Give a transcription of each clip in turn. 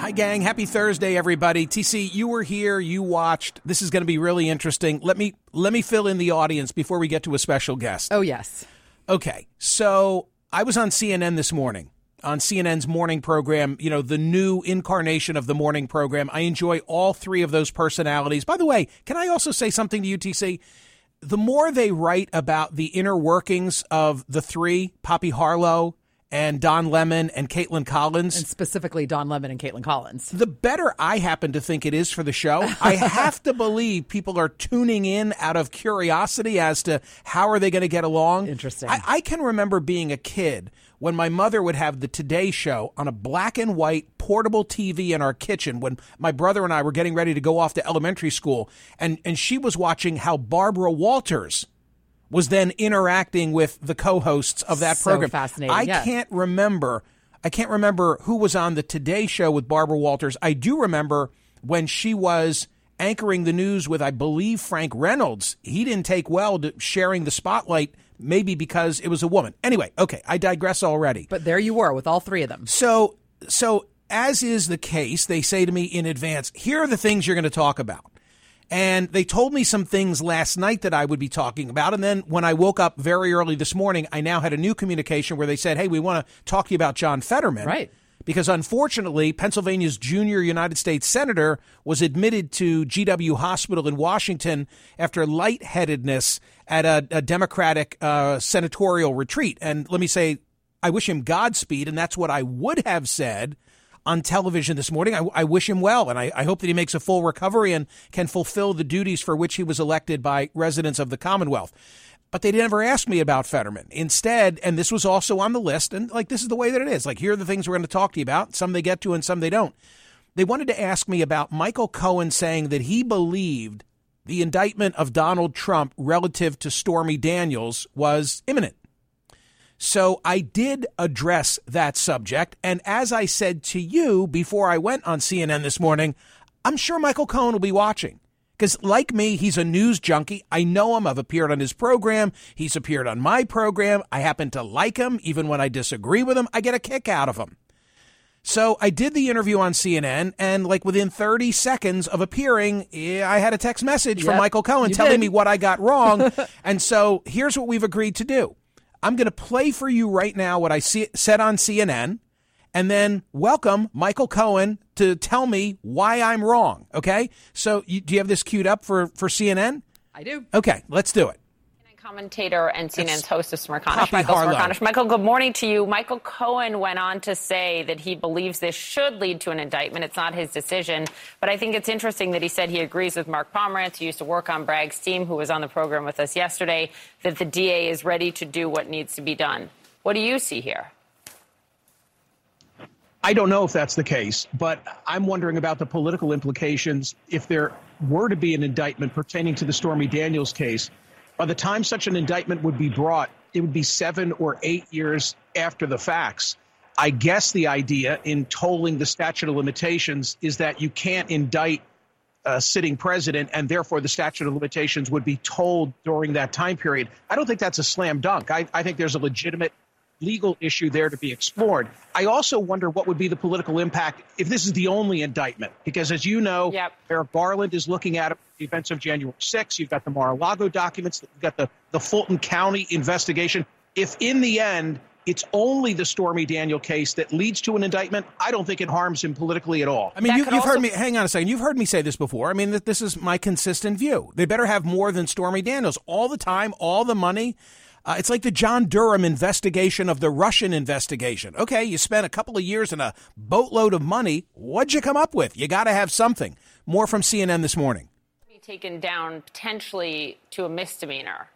Hi, gang. Happy Thursday, everybody. TC, you were here. You watched. This is going to be really interesting. Let me let me fill in the audience before we get to a special guest. Oh yes. Okay. So I was on CNN this morning on CNN's morning program. You know, the new incarnation of the morning program. I enjoy all three of those personalities. By the way, can I also say something to you, TC? The more they write about the inner workings of the three, Poppy Harlow, and Don Lemon and Kaitlan Collins. And specifically Don Lemon and Kaitlan Collins. The better I happen to think it is for the show. I have to believe people are tuning in out of curiosity as to how are they going to get along. Interesting. I, I can remember being a kid when my mother would have the Today Show on a black and white portable TV in our kitchen when my brother and I were getting ready to go off to elementary school. And, and she was watching how Barbara Walters was then interacting with the co-hosts of that so program. Fascinating. I can't remember. I can't remember who was on the Today Show with Barbara Walters. I do remember when she was anchoring the news with, I believe, Frank Reynolds. He didn't take well to sharing the spotlight, maybe because it was a woman. Anyway, okay, I digress already. But there you were with all three of them. So, so as is the case, they say to me in advance, here are the things you're going to talk about. And they told me some things last night that I would be talking about. And then when I woke up very early this morning, I now had a new communication where they said, Hey, we want to talk to you about John Fetterman. Right. Because unfortunately, Pennsylvania's junior United States Senator was admitted to GW Hospital in Washington after lightheadedness at a, a Democratic uh, senatorial retreat. And let me say, I wish him Godspeed. And that's what I would have said on television this morning. I, I wish him well, and I, I, hope that he makes a full recovery and can fulfill the duties for which he was elected by residents of the Commonwealth. But they never asked me about Fetterman. Instead, and this was also on the list, and like this is the way that it is. Like here are the things we're going to talk to you about. Some they get to, and some they don't. They wanted to ask me about Michael Cohen saying that he believed the indictment of Donald Trump relative to Stormy Daniels was imminent. So I did address that subject. And as I said to you before I went on CNN this morning, I'm sure Michael Cohen will be watching. Because, like me, he's a news junkie. I know him. I've appeared on his program. He's appeared on my program. I happen to like him. Even when I disagree with him, I get a kick out of him. So I did the interview on CNN, and like within 30 seconds of appearing, eh, I had a text message yep, from Michael Cohen telling did. me what I got wrong. and so here's what we've agreed to do. I'm going to play for you right now what I see, said on CNN and then welcome Michael Cohen to tell me why I'm wrong. Okay. So you, do you have this queued up for, for CNN? I do. Okay. Let's do it. Commentator and CNN's host of Smerconish, Poppy Michael Harlow. Smerconish. Michael, good morning to you. Michael Cohen went on to say that he believes this should lead to an indictment. It's not his decision, but I think it's interesting that he said he agrees with Mark Pomerantz, who used to work on Bragg's team, who was on the program with us yesterday, that the DA is ready to do what needs to be done. What do you see here? I don't know if that's the case, but I'm wondering about the political implications if there were to be an indictment pertaining to the Stormy Daniels case. By the time such an indictment would be brought, it would be seven or eight years after the facts. I guess the idea in tolling the statute of limitations is that you can't indict a sitting president, and therefore the statute of limitations would be tolled during that time period. I don't think that's a slam dunk. I, I think there's a legitimate legal issue there to be explored. I also wonder what would be the political impact if this is the only indictment, because as you know, Yep. Merrick Garland is looking at the events of January 6th. You've got the Mar-a-Lago documents. You've got the, the Fulton County investigation. If in the end it's only the Stormy Daniel case that leads to an indictment, I don't think it harms him politically at all. I mean, That you, could you've heard me. Hang on a second. You've heard me say this before. I mean, that this is my consistent view. They better have more than Stormy Daniels all the time, all the money. Uh, it's like the John Durham investigation of the Russian investigation. Okay, you spent a couple of years and a boatload of money. What'd you come up with? You got to have something. More from CNN this morning. Be taken down potentially to a misdemeanor.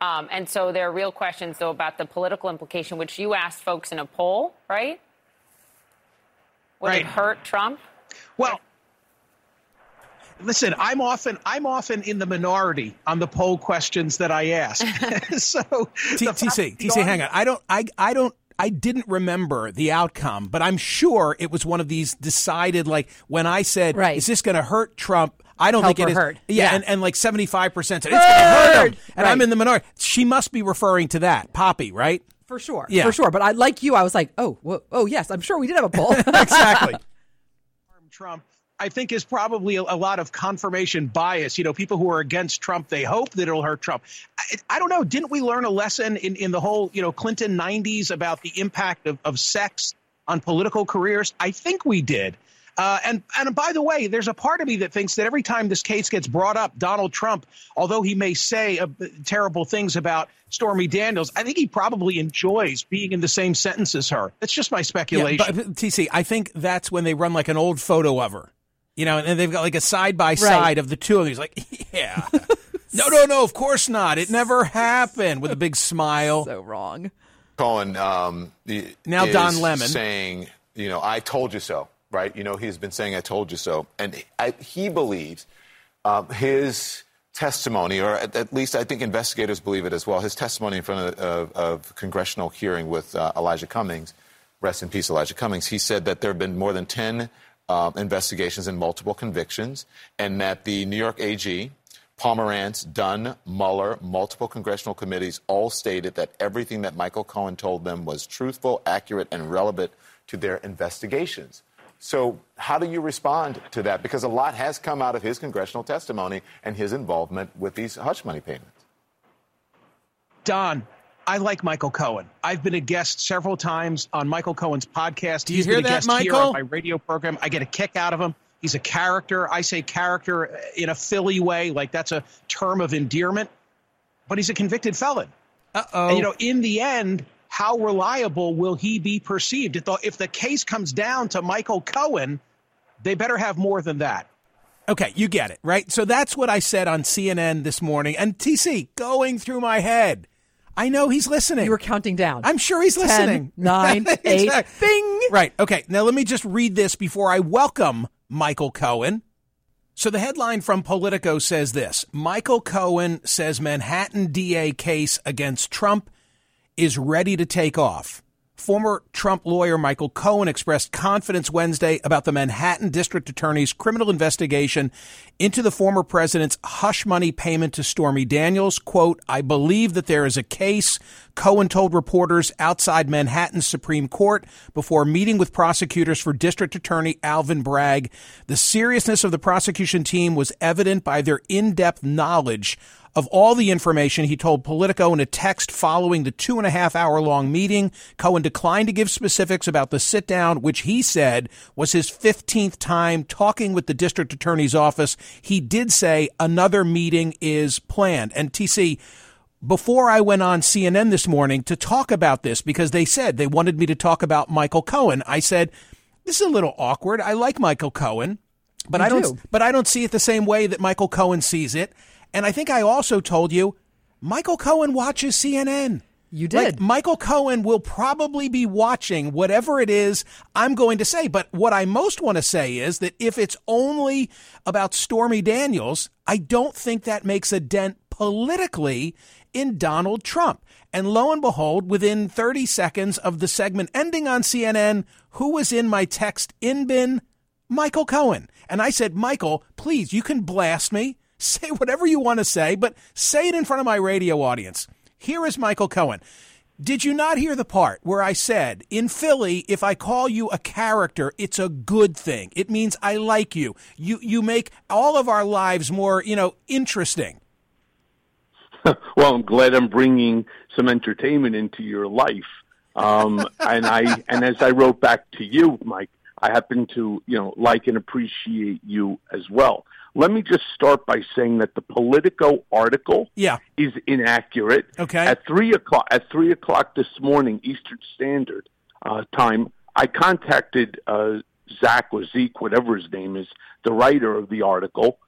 Um, and so there are real questions, though, about the political implication, which you asked folks in a poll, right? Would right. it hurt Trump? Well, listen, I'm often I'm often in the minority on the poll questions that I ask. so TC, TC, hang on. I don't I I don't I didn't remember the outcome, but I'm sure it was one of these decided like when I said, right. "Is this going to hurt Trump?" I don't Help think it is. hurt. Yeah, yeah, And, and like 75 percent said it's going to hurt him, and right. I'm in the minority. She must be referring to that Poppy, right? For sure, Yeah. for sure. But I like you. I was like, oh, whoa, oh yes, I'm sure we did have a poll. exactly. Trump, I think, is probably a, a, lot of confirmation bias. You know, people who are against Trump, they hope that it'll hurt Trump. I, I don't know. Didn't we learn a lesson in, in the whole, you know, Clinton 90s about the impact of, of sex on political careers? I think we did. Uh, and and by the way, there's a part of me that thinks that every time this case gets brought up, Donald Trump, although he may say uh, terrible things about Stormy Daniels, I think he probably enjoys being in the same sentence as her. That's just my speculation. Yeah, but, TC, I think that's when they run like an old photo of her, you know, and then they've got like a side by side of the two of these. Like, yeah, no, no, no, of course not. It never happened. With a big smile. so wrong. Cohen, um, now Don Lemon saying, you know, I told you so right? You know, he's been saying, I told you so. And I, he believes um, his testimony, or at, at, least I think investigators believe it as well, his testimony in front of, of, of congressional hearing with uh, Elijah Cummings, rest in peace, Elijah Cummings, he said that there have been more than 10 uh, investigations and multiple convictions, and that the New York AG, Pomerantz, Dunne, Mueller, multiple congressional committees all stated that everything that Michael Cohen told them was truthful, accurate, and relevant to their investigations. So, how do you respond to that? Because a lot has come out of his congressional testimony and his involvement with these hush money payments. Don, I like Michael Cohen. I've been a guest several times on Michael Cohen's podcast. Do you He's hear been a that, guest Michael? here on my radio program. I get a kick out of him. He's a character. I say character in a Philly way, like that's a term of endearment. But he's a convicted felon. Uh oh. And you know, in the end, how reliable will he be perceived? If the, if the case comes down to Michael Cohen, they better have more than that. Okay, you get it, right? So that's what I said on CNN this morning. And TC, going through my head. I know he's listening. You were counting down. I'm sure he's Ten, listening. Nine, eight, exactly. bing. Right. Okay. Now let me just read this before I welcome Michael Cohen. So the headline from Politico says this Michael Cohen says Manhattan DA case against Trump is ready to take off. Former Trump lawyer Michael Cohen expressed confidence Wednesday about the Manhattan District Attorney's criminal investigation into the former president's hush money payment to Stormy Daniels. Quote, I believe that there is a case, Cohen told reporters outside Manhattan's Supreme Court before meeting with prosecutors for District Attorney Alvin Bragg. The seriousness of the prosecution team was evident by their in-depth knowledge of all the information he told Politico in a text following the two and a half hour long meeting. Cohen declined to give specifics about the sit down, which he said was his 15th time talking with the district attorney's office. He did say another meeting is planned. And TC, before I went on CNN this morning to talk about this, because they said they wanted me to talk about Michael Cohen, I said, this is a little awkward. I like Michael Cohen, but You I don't, do. but I don't see it the same way that Michael Cohen sees it. And I think I also told you Michael Cohen watches CNN. You Like, did. Michael Cohen will probably be watching whatever it is I'm going to say. But what I most want to say is that if it's only about Stormy Daniels, I don't think that makes a dent politically in Donald Trump. And lo and behold, within 30 seconds of the segment ending on CNN, who was in my text in bin? Michael Cohen. And I said, Michael, please, you can blast me. Say whatever you want to say, but say it in front of my radio audience. Here is Michael Cohen. Did you not hear the part where I said, in Philly, if I call you a character, it's a good thing. It means I like you. You you make all of our lives more, you know, interesting. well, I'm glad I'm bringing some entertainment into your life. Um, and I and as I wrote back to you, Mike, I happen to you know like and appreciate you as well. Let me just start by saying that the Politico article Yeah. is inaccurate. Okay. At three o'clock at three o'clock this morning Eastern Standard uh, Time, I contacted uh, Zach or Zeke, whatever his name is, the writer of the article,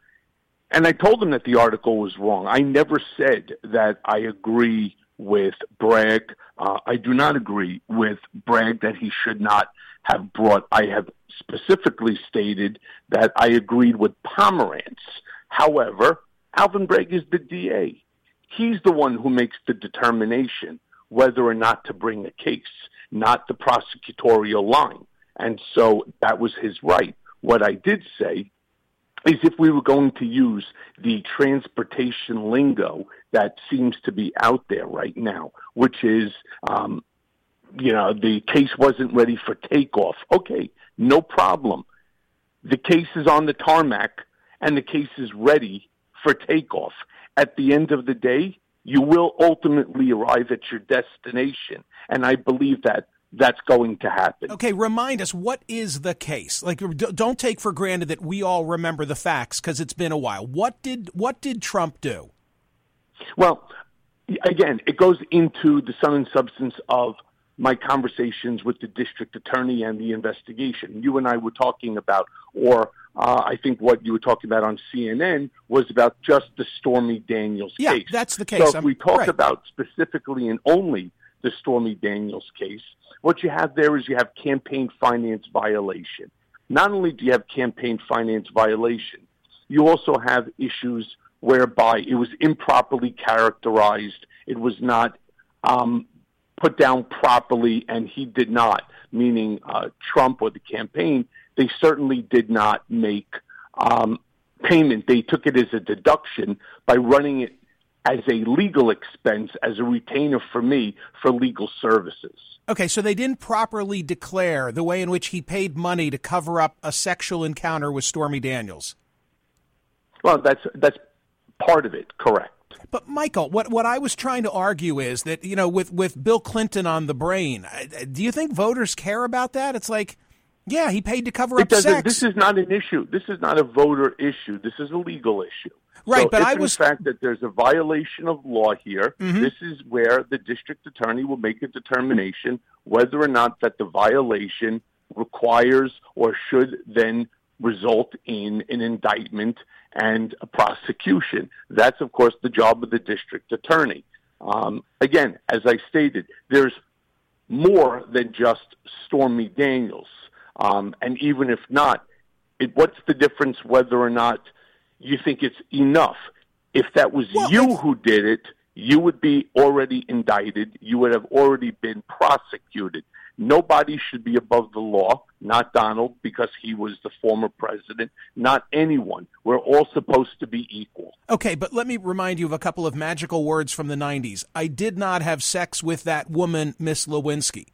and I told him that the article was wrong. I never said that I agree with Bragg. Uh, I do not agree with Bragg that he should not have brought. I have specifically stated that I agreed with Pomerantz. However, Alvin Bragg is the DA. He's the one who makes the determination whether or not to bring a case, not the prosecutorial line. And so that was his right. What I did say is if we were going to use the transportation lingo that seems to be out there right now, which is, um, you know, the case wasn't ready for takeoff. Okay, no problem. The case is on the tarmac and the case is ready for takeoff. At the end of the day, you will ultimately arrive at your destination. And I believe that that's going to happen. Okay, remind us what is the case? Like, don't take for granted that we all remember the facts because it's been a while. What did what did Trump do? Well, again, it goes into the sum and substance of my conversations with the district attorney and the investigation. You and I were talking about, or uh, I think what you were talking about on CNN was about just the Stormy Daniels Yeah, case. that's the case. So if I'm- we talk right. about specifically and only the Stormy Daniels case, what you have there is you have campaign finance violation. Not only do you have campaign finance violation, you also have issues whereby it was improperly characterized. It was not um, put down properly, and he did not, meaning uh, Trump or the campaign, they certainly did not make um, payment. They took it as a deduction by running it as a legal expense, as a retainer for me for legal services. Okay, so they didn't properly declare the way in which he paid money to cover up a sexual encounter with Stormy Daniels. Well, that's that's part of it, correct. But Michael, what what I was trying to argue is that you know, with with Bill Clinton on the brain, do you think voters care about that? It's like, yeah, he paid to cover It up sex. This is not an issue. This is not a voter issue. This is a legal issue. Right, So but I was- fact that there's a violation of law here. Mhm. This is where the district attorney will make a determination whether or not that the violation requires or should then result in an indictment and a prosecution. That's of course the job of the district attorney. Um, again, as I stated, there's more than just Stormy Daniels. Um, and even if not, it, what's the difference whether or not you think it's enough? If that was you who did it, you would be already indicted. You would have already been prosecuted. Nobody should be above the law, not Donald, because he was the former president, not anyone. We're all supposed to be equal. Okay, but let me remind you of a couple of magical words from the 90s. I did not have sex with that woman, Miss Lewinsky.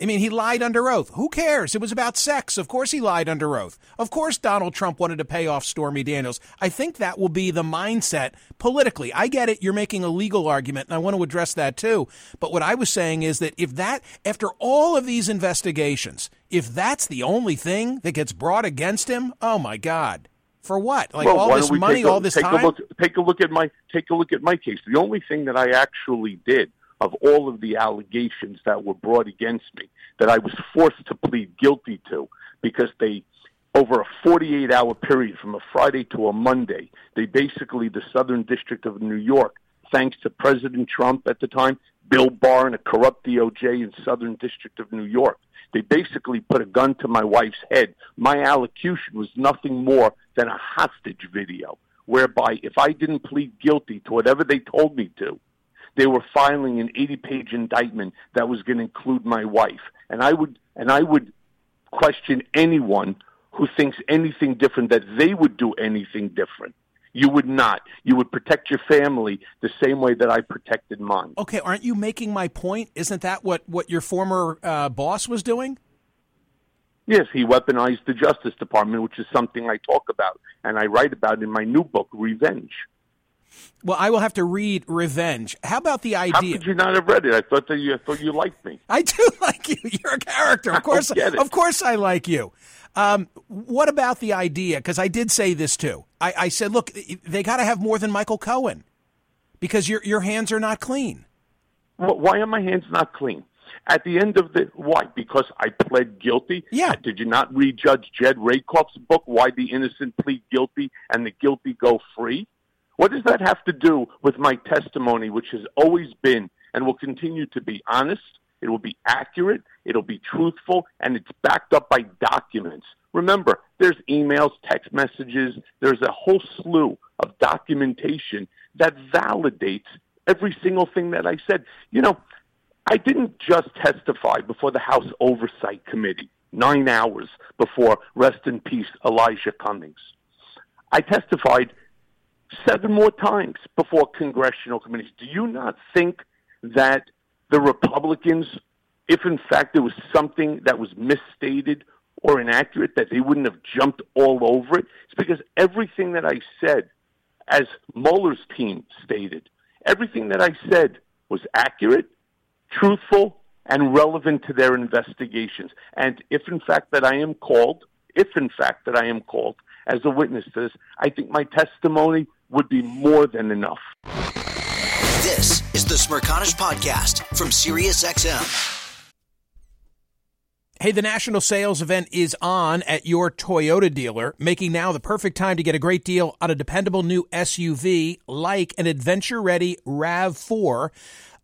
I mean, he lied under oath. Who cares? It was about sex. Of course he lied under oath. Of course Donald Trump wanted to pay off Stormy Daniels. I think that will be the mindset politically. I get it. You're making a legal argument, and I want to address that too. But what I was saying is that if that, after all of these investigations, if that's the only thing that gets brought against him, oh my God. For what? Like well, all this money, a, all this take time? A look, take a look at my take a look at my case. The only thing that I actually did of all of the allegations that were brought against me that I was forced to plead guilty to because they over a 48 hour period from a Friday to a Monday, they basically the Southern District of New York, thanks to President Trump at the time, Bill Barr and a corrupt DOJ in Southern District of New York. They basically put a gun to my wife's head. My allocution was nothing more than a hostage video, whereby if I didn't plead guilty to whatever they told me to, they were filing an 80 page indictment that was going to include my wife. And I would, and I would question anyone who thinks anything different that they would do anything different. You would not. You would protect your family the same way that I protected mine. Okay, aren't you making my point? Isn't that what, what your former uh, boss was doing? Yes, he weaponized the Justice Department, which is something I talk about and I write about in my new book, Revenge. Well, I will have to read Revenge. How about the idea? How could you not have read it? I thought that you I thought you liked me. I do like you. You're a character. Of course, of course, I like you. Um, what about the idea? Because I did say this too. I, I said, look, they got to have more than Michael Cohen because your your hands are not clean. Well, why are my hands not clean? At the end of the why? Because I pled guilty. Yeah. Did you not read Judge Jed Rakoff's book, Why the Innocent Plead Guilty and the Guilty Go Free? What does that have to do with my testimony, which has always been and will continue to be honest? It will be accurate, it'll be truthful, and it's backed up by documents. Remember, there's emails, text messages, there's a whole slew of documentation that validates every single thing that I said. You know, I didn't just testify before the House Oversight Committee nine hours before rest in peace Elijah Cummings. I testified seven more times before congressional committees. Do you not think that the Republicans, if in fact there was something that was misstated or inaccurate, that they wouldn't have jumped all over it? It's because everything that I said, as Mueller's team stated, everything that I said was accurate, truthful, and relevant to their investigations. And if in fact that I am called, if in fact that I am called as a witness to this, I think my testimony would be more than enough. This is the Smerconish Podcast from SiriusXM. Hey, the national sales event is on at your Toyota dealer, making now the perfect time to get a great deal on a dependable new SUV like an adventure ready RAV4.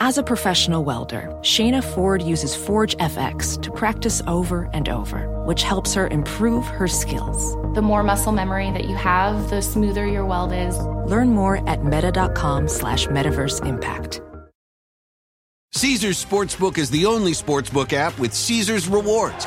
As a professional welder, Shayna Ford uses Forge FX to practice over and over, which helps her improve her skills. The more muscle memory that you have, the smoother your weld is. Learn more at meta.com slash metaverse impact. Caesars Sportsbook is the only sportsbook app with Caesars rewards.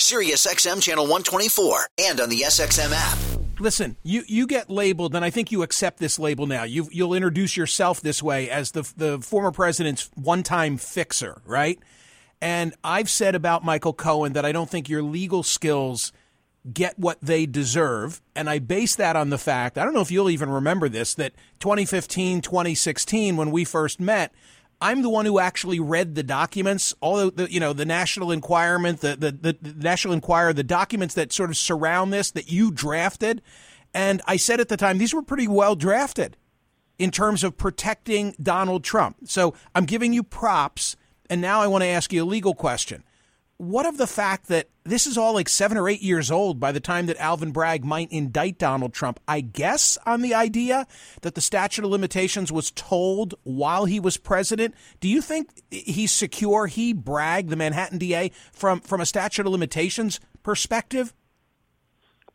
Sirius XM channel 124, and on the SXM app. Listen, you, you get labeled, and I think you accept this label now. You you'll introduce yourself this way as the the former president's one time fixer, right? And I've said about Michael Cohen that I don't think your legal skills get what they deserve. And I base that on the fact, I don't know if you'll even remember this, that 2015, 2016, when we first met, I'm the one who actually read the documents, all the, you know, the National Enquirer, the, the, the, National Enquirer, the documents that sort of surround this that you drafted. And I said at the time, these were pretty well drafted in terms of protecting Donald Trump. So I'm giving you props. And now I want to ask you a legal question. What of the fact that this is all like seven or eight years old by the time that Alvin Bragg might indict Donald Trump? I guess on the idea that the statute of limitations was tolled while he was president. Do you think he's secure, he, Bragg, the Manhattan DA, from, from a statute of limitations perspective?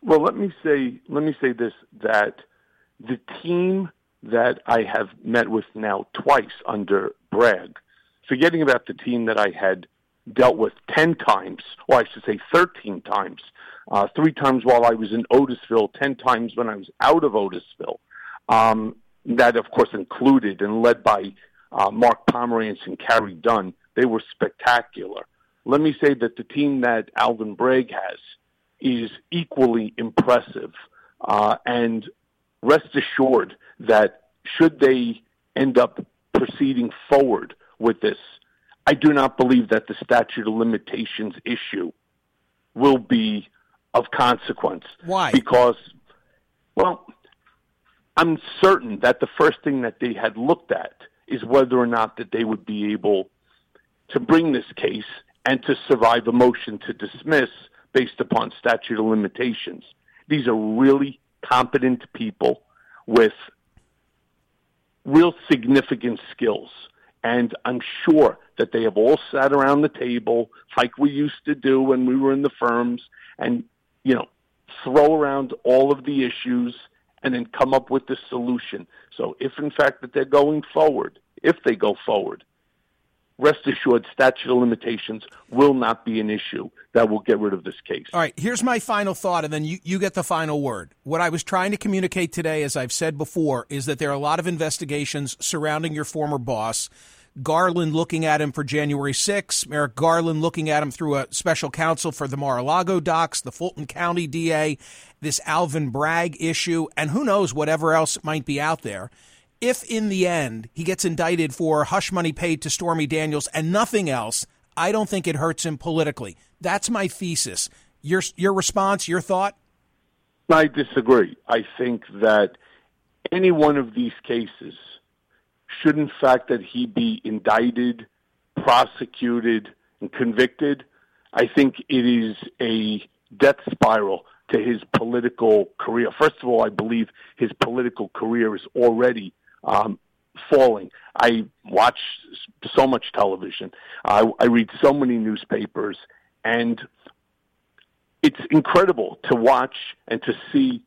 Well, let me say let me say this that the team that I have met with now twice under Bragg, forgetting about the team that I had dealt with 10 times, or I should say 13 times, uh, three times while I was in Otisville, 10 times when I was out of Otisville. Um, that, of course, included and led by uh, Mark Pomerantz and Carey Dunne. They were spectacular. Let me say that the team that Alvin Bragg has is equally impressive. Uh, and rest assured that should they end up proceeding forward with this, I do not believe that the statute of limitations issue will be of consequence. Why? Because, well, I'm certain that the first thing that they had looked at is whether or not that they would be able to bring this case and to survive a motion to dismiss based upon statute of limitations. These are really competent people with real significant skills. And I'm sure that they have all sat around the table like we used to do when we were in the firms and, you know, throw around all of the issues and then come up with the solution. So if in fact that they're going forward, if they go forward, rest assured statute of limitations will not be an issue that will get rid of this case. All right, here's my final thought, and then you, you get the final word. What I was trying to communicate today, as I've said before, is that there are a lot of investigations surrounding your former boss. Garland looking at him for January 6th, Merrick Garland looking at him through a special counsel for the Mar a Lago docs, the Fulton County DA, this Alvin Bragg issue, and who knows whatever else might be out there if in the end he gets indicted for hush money paid to Stormy Daniels and nothing else, I don't think it hurts him politically. That's my thesis. Your your response, your thought? I disagree. I think that any one of these cases should in fact that he be indicted, prosecuted, and convicted. I think it is a death spiral to his political career. First of all, I believe his political career is already um, falling. I watch so much television. I, I read so many newspapers, and it's incredible to watch and to see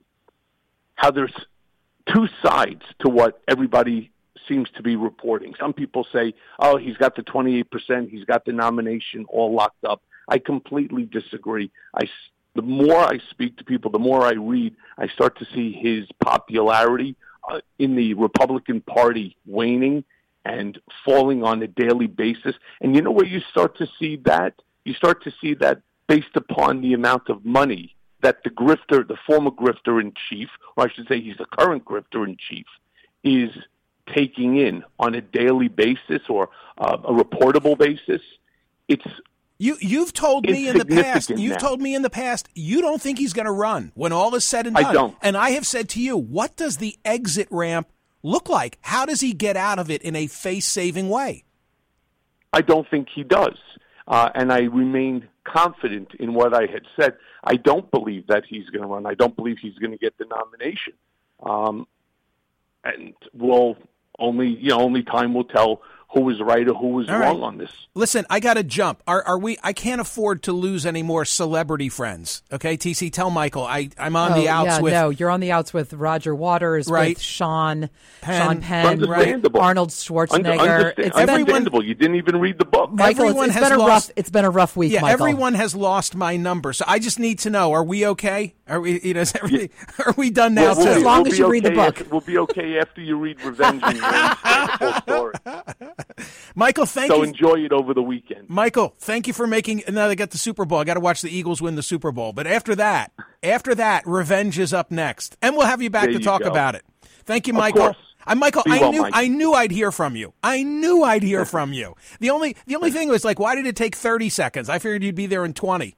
how there's two sides to what everybody seems to be reporting. Some people say, "Oh, he's got the 28%, he's got the nomination all locked up." I completely disagree. I the more I speak to people, the more I read, I start to see his popularity uh, in the Republican Party waning and falling on a daily basis. And you know where you start to see that? You start to see that based upon the amount of money that the grifter, the former grifter in chief, or I should say he's the current grifter in chief, is taking in on a daily basis or uh, a reportable basis. It's you you've told me in the past. You've told me in the past you don't think he's going to run when all is said and done. I don't. And I have said to you, what does the exit ramp look like? How does he get out of it in a face-saving way? I don't think he does, uh, and I remain confident in what I had said. I don't believe that he's going to run. I don't believe he's going to get the nomination. Um, and we'll only you know only time will tell who was right or who was All wrong right. on this. Listen, I got to jump. Are, are we? I can't afford to lose any more celebrity friends. Okay, TC, tell Michael I I'm on oh, the outs yeah, with. No, you're on the outs with Roger Waters, right? With Sean Penn, Sean Penn, right? Arnold Schwarzenegger. it's understandable. You didn't even read the book. Michael, everyone it's, it's been a lost, rough. It's been a rough week. Yeah, Michael. everyone has lost my number, so I just need to know: Are we okay? Are we? You know, yeah. are we done now? We'll, we'll, as long we'll as you okay read the book, after, we'll be okay after you read Revenge and the full story. Michael, thank so you. So enjoy it over the weekend. Michael, thank you for making. Now they got the Super Bowl. I got to watch the Eagles win the Super Bowl. But after that, after that, revenge is up next, and we'll have you back there to talk go. about it. Thank you, of Michael. Course. I'm Michael. Be I well, knew Mike. I knew I'd hear from you. I knew I'd hear from you. The only the only thing was like, why did it take 30 seconds? I figured you'd be there in 20.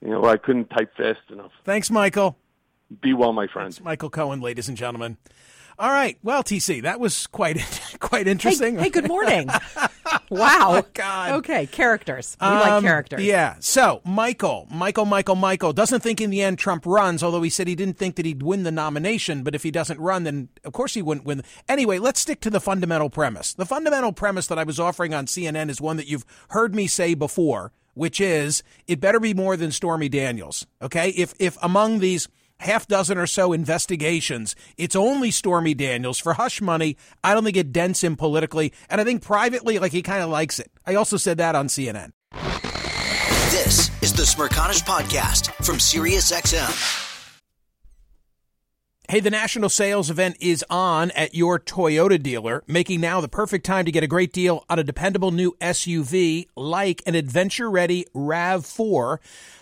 You know, I couldn't type fast enough. Thanks, Michael. Be well, my friends. Michael Cohen, ladies and gentlemen. All right. Well, TC, that was quite quite interesting. Hey, hey good morning. wow. Oh, God. Okay, characters. We Um, like characters. Yeah. So, Michael, Michael, Michael, Michael doesn't think in the end Trump runs, although he said he didn't think that he'd win the nomination. But if he doesn't run, then of course he wouldn't win. Anyway, let's stick to the fundamental premise. The fundamental premise that I was offering on CNN is one that you've heard me say before, which is it better be more than Stormy Daniels. Okay. If, if among these half dozen or so investigations. It's only Stormy Daniels for hush money. I don't think it dents him politically, and I think privately, like he kind of likes it. I also said that on CNN. This is the Smerconish Podcast from SiriusXM. Hey, the national sales event is on at your Toyota dealer, making now the perfect time to get a great deal on a dependable new SUV like an adventure ready RAV4.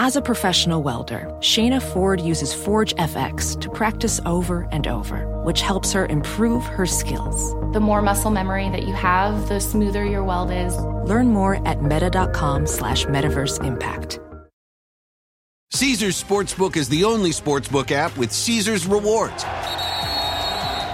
As a professional welder, Shayna Ford uses Forge FX to practice over and over, which helps her improve her skills. The more muscle memory that you have, the smoother your weld is. Learn more at meta.com slash metaverse impact. Caesars Sportsbook is the only sportsbook app with Caesars rewards.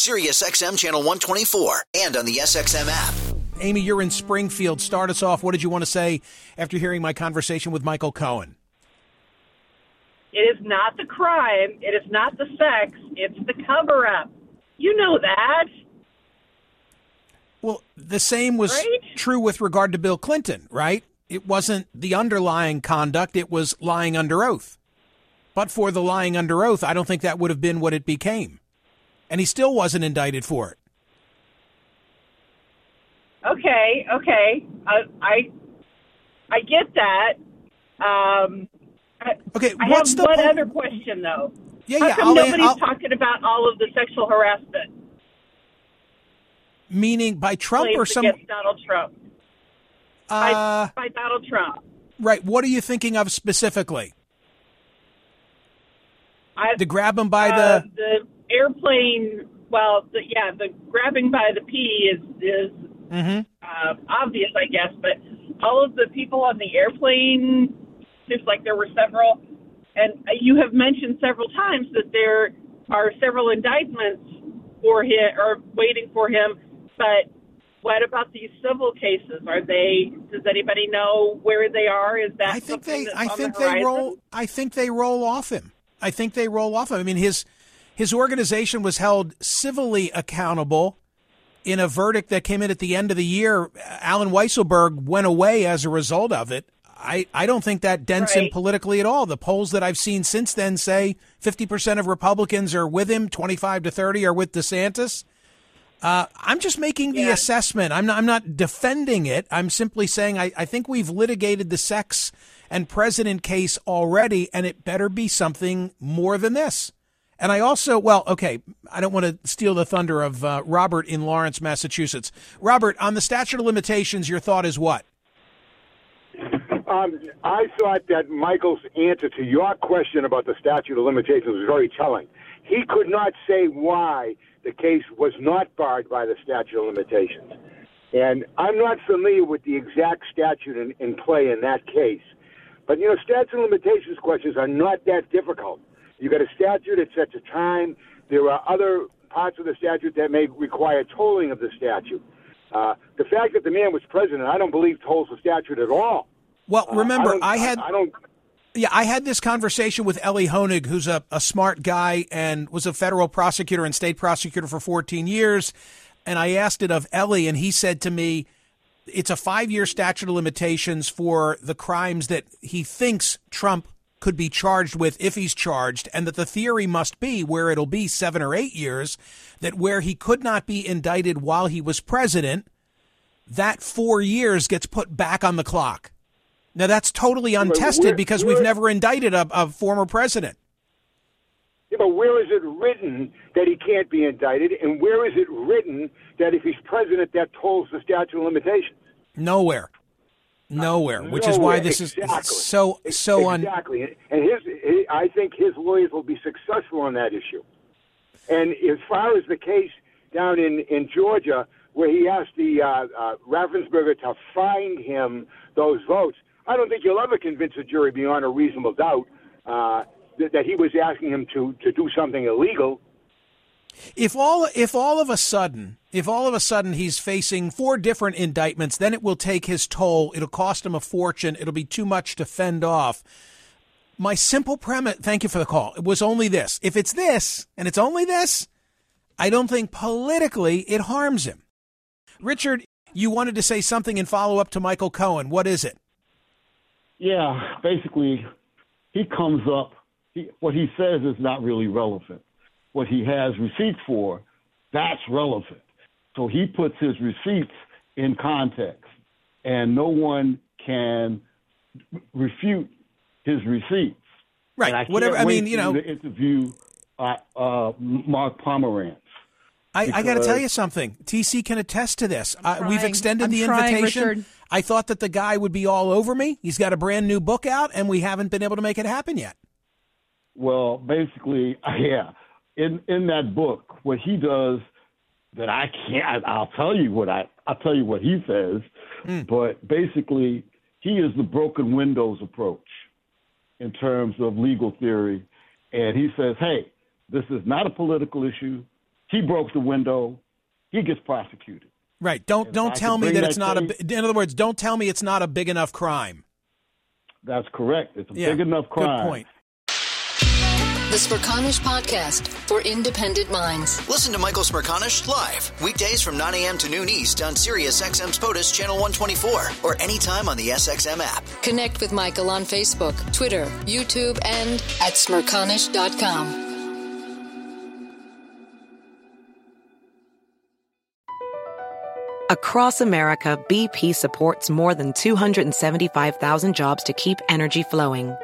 Sirius XM channel 124, and on the SXM app. Amy, you're in Springfield. Start us off. What did you want to say after hearing my conversation with Michael Cohen? It is not the crime. It is not the sex. It's the cover up. You know that. Well, the same was Right? true with regard to Bill Clinton, right? It wasn't the underlying conduct, it was lying under oath. But for the lying under oath, I don't think that would have been what it became. And he still wasn't indicted for it. Okay, okay. I I, I get that. Um, Okay, I what's the one po- other question though. Yeah, How yeah, come I'll- nobody's I'll- talking about all of the sexual harassment Meaning by Trump or some. Donald Trump? Uh, by, by Donald Trump. right. What are you thinking of specifically? I, To grab him by uh, the. the airplane. Well, the, yeah, the grabbing by the pee is is hmm uh, obvious, I guess. But all of the people on the airplane seems like there were several, and you have mentioned several times that there are several indictments for him or waiting for him. But what about these civil cases? Are they? Does anybody know where they are? Is that I think they. I think the they roll. I think they roll off him. I think they roll off him. I mean, his his organization was held civilly accountable in a verdict that came in at the end of the year. Allen Weisselberg went away as a result of it. I, I don't think that dents him politically at all. The polls that I've seen since then say 50% of Republicans are with him, 25 to 30 are with DeSantis. Uh, I'm just making the Yeah. assessment. I'm not, I'm not defending it. I'm simply saying I, I think we've litigated the sex and president case already, and it better be something more than this. And I also, well, okay, I don't want to steal the thunder of uh, Robert in Lawrence, Massachusetts. Robert, on the statute of limitations, your thought is what? Um, I thought that Michael's answer to your question about the statute of limitations was very telling. He could not say why the case was not barred by the statute of limitations. And I'm not familiar with the exact statute in, in play in that case. But, you know, statute of limitations questions are not that difficult. You got a statute that sets a time. There are other parts of the statute that may require tolling of the statute. Uh, the fact that the man was president, I don't believe tolls the statute at all. Well, Uh, remember, don't- I had I don't. Yeah, I had this conversation with Elie Honig, who's a, a smart guy and was a federal prosecutor and state prosecutor for 14 years. And I asked it of Elie, and he said to me, it's a five year statute of limitations for the crimes that he thinks Trump could be charged with if he's charged, and that the theory must be where it'll be seven or eight years, that where he could not be indicted while he was president, that four years gets put back on the clock. Now that's totally untested where- because where- we've never indicted a, a former president. Yeah, but where is it written that he can't be indicted, and where is it written that if he's president, that tolls the statute of limitations? Nowhere. Nowhere, which is why this exactly. is so so un. exactly. And his, he, I think his lawyers will be successful on that issue. And as far as the case down in in Georgia, where he asked the uh, uh, Raffensperger to find him those votes, I don't think you'll ever convince a jury beyond a reasonable doubt uh, that, that he was asking him to to do something illegal. If all if all of a sudden if all of a sudden he's facing four different indictments, then it will take his toll. It'll cost him a fortune. It'll be too much to fend off. My simple premise, thank you for the call. It was only this. If it's this and it's only this, I don't think politically it harms him. Richard, you wanted to say something in follow up to Michael Cohen. What is it? Yeah, basically, he comes up. He, what he says is not really relevant. What he has receipts for, that's relevant. So he puts his receipts in context, and no one can refute his receipts. Right. And I Whatever. I can't mean, you know, to interview uh, uh, Mark Pomerantz. I, I got to tell you something. TC can attest to this. Uh, we've extended I'm the trying, invitation. Richard. I thought that the guy would be all over me. He's got a brand new book out, and we haven't been able to make it happen yet. Well, basically, yeah. In in that book, what he does that I can't. I'll tell you what I. I'll tell you what he says. Hmm. But basically, he is the broken windows approach in terms of legal theory, and he says, "Hey, this is not a political issue. He broke the window. He gets prosecuted." Right. Don't If don't tell me that that it's not a. case- In other words, don't tell me it's not a big enough crime. That's correct. It's a Yeah, big enough crime. good point. The Smerconish Podcast for independent minds. Listen to Michael Smerconish live weekdays from 9 a.m. to noon East on Sirius XM's POTUS Channel 124 or anytime on the SXM app. Connect with Michael on Facebook, Twitter, YouTube, and at smerconish.com. Across America, BP supports more than 275,000 jobs to keep energy flowing.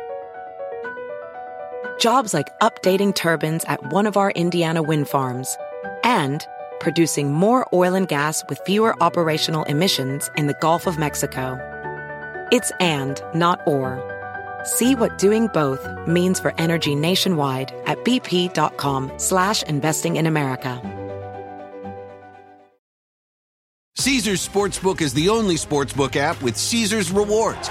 Jobs like updating turbines at one of our Indiana wind farms and producing more oil and gas with fewer operational emissions in the Gulf of Mexico. It's and, not or. See what doing both means for energy nationwide at bp.com slash investing in America. Caesar's Sportsbook is the only sportsbook app with Caesar's rewards.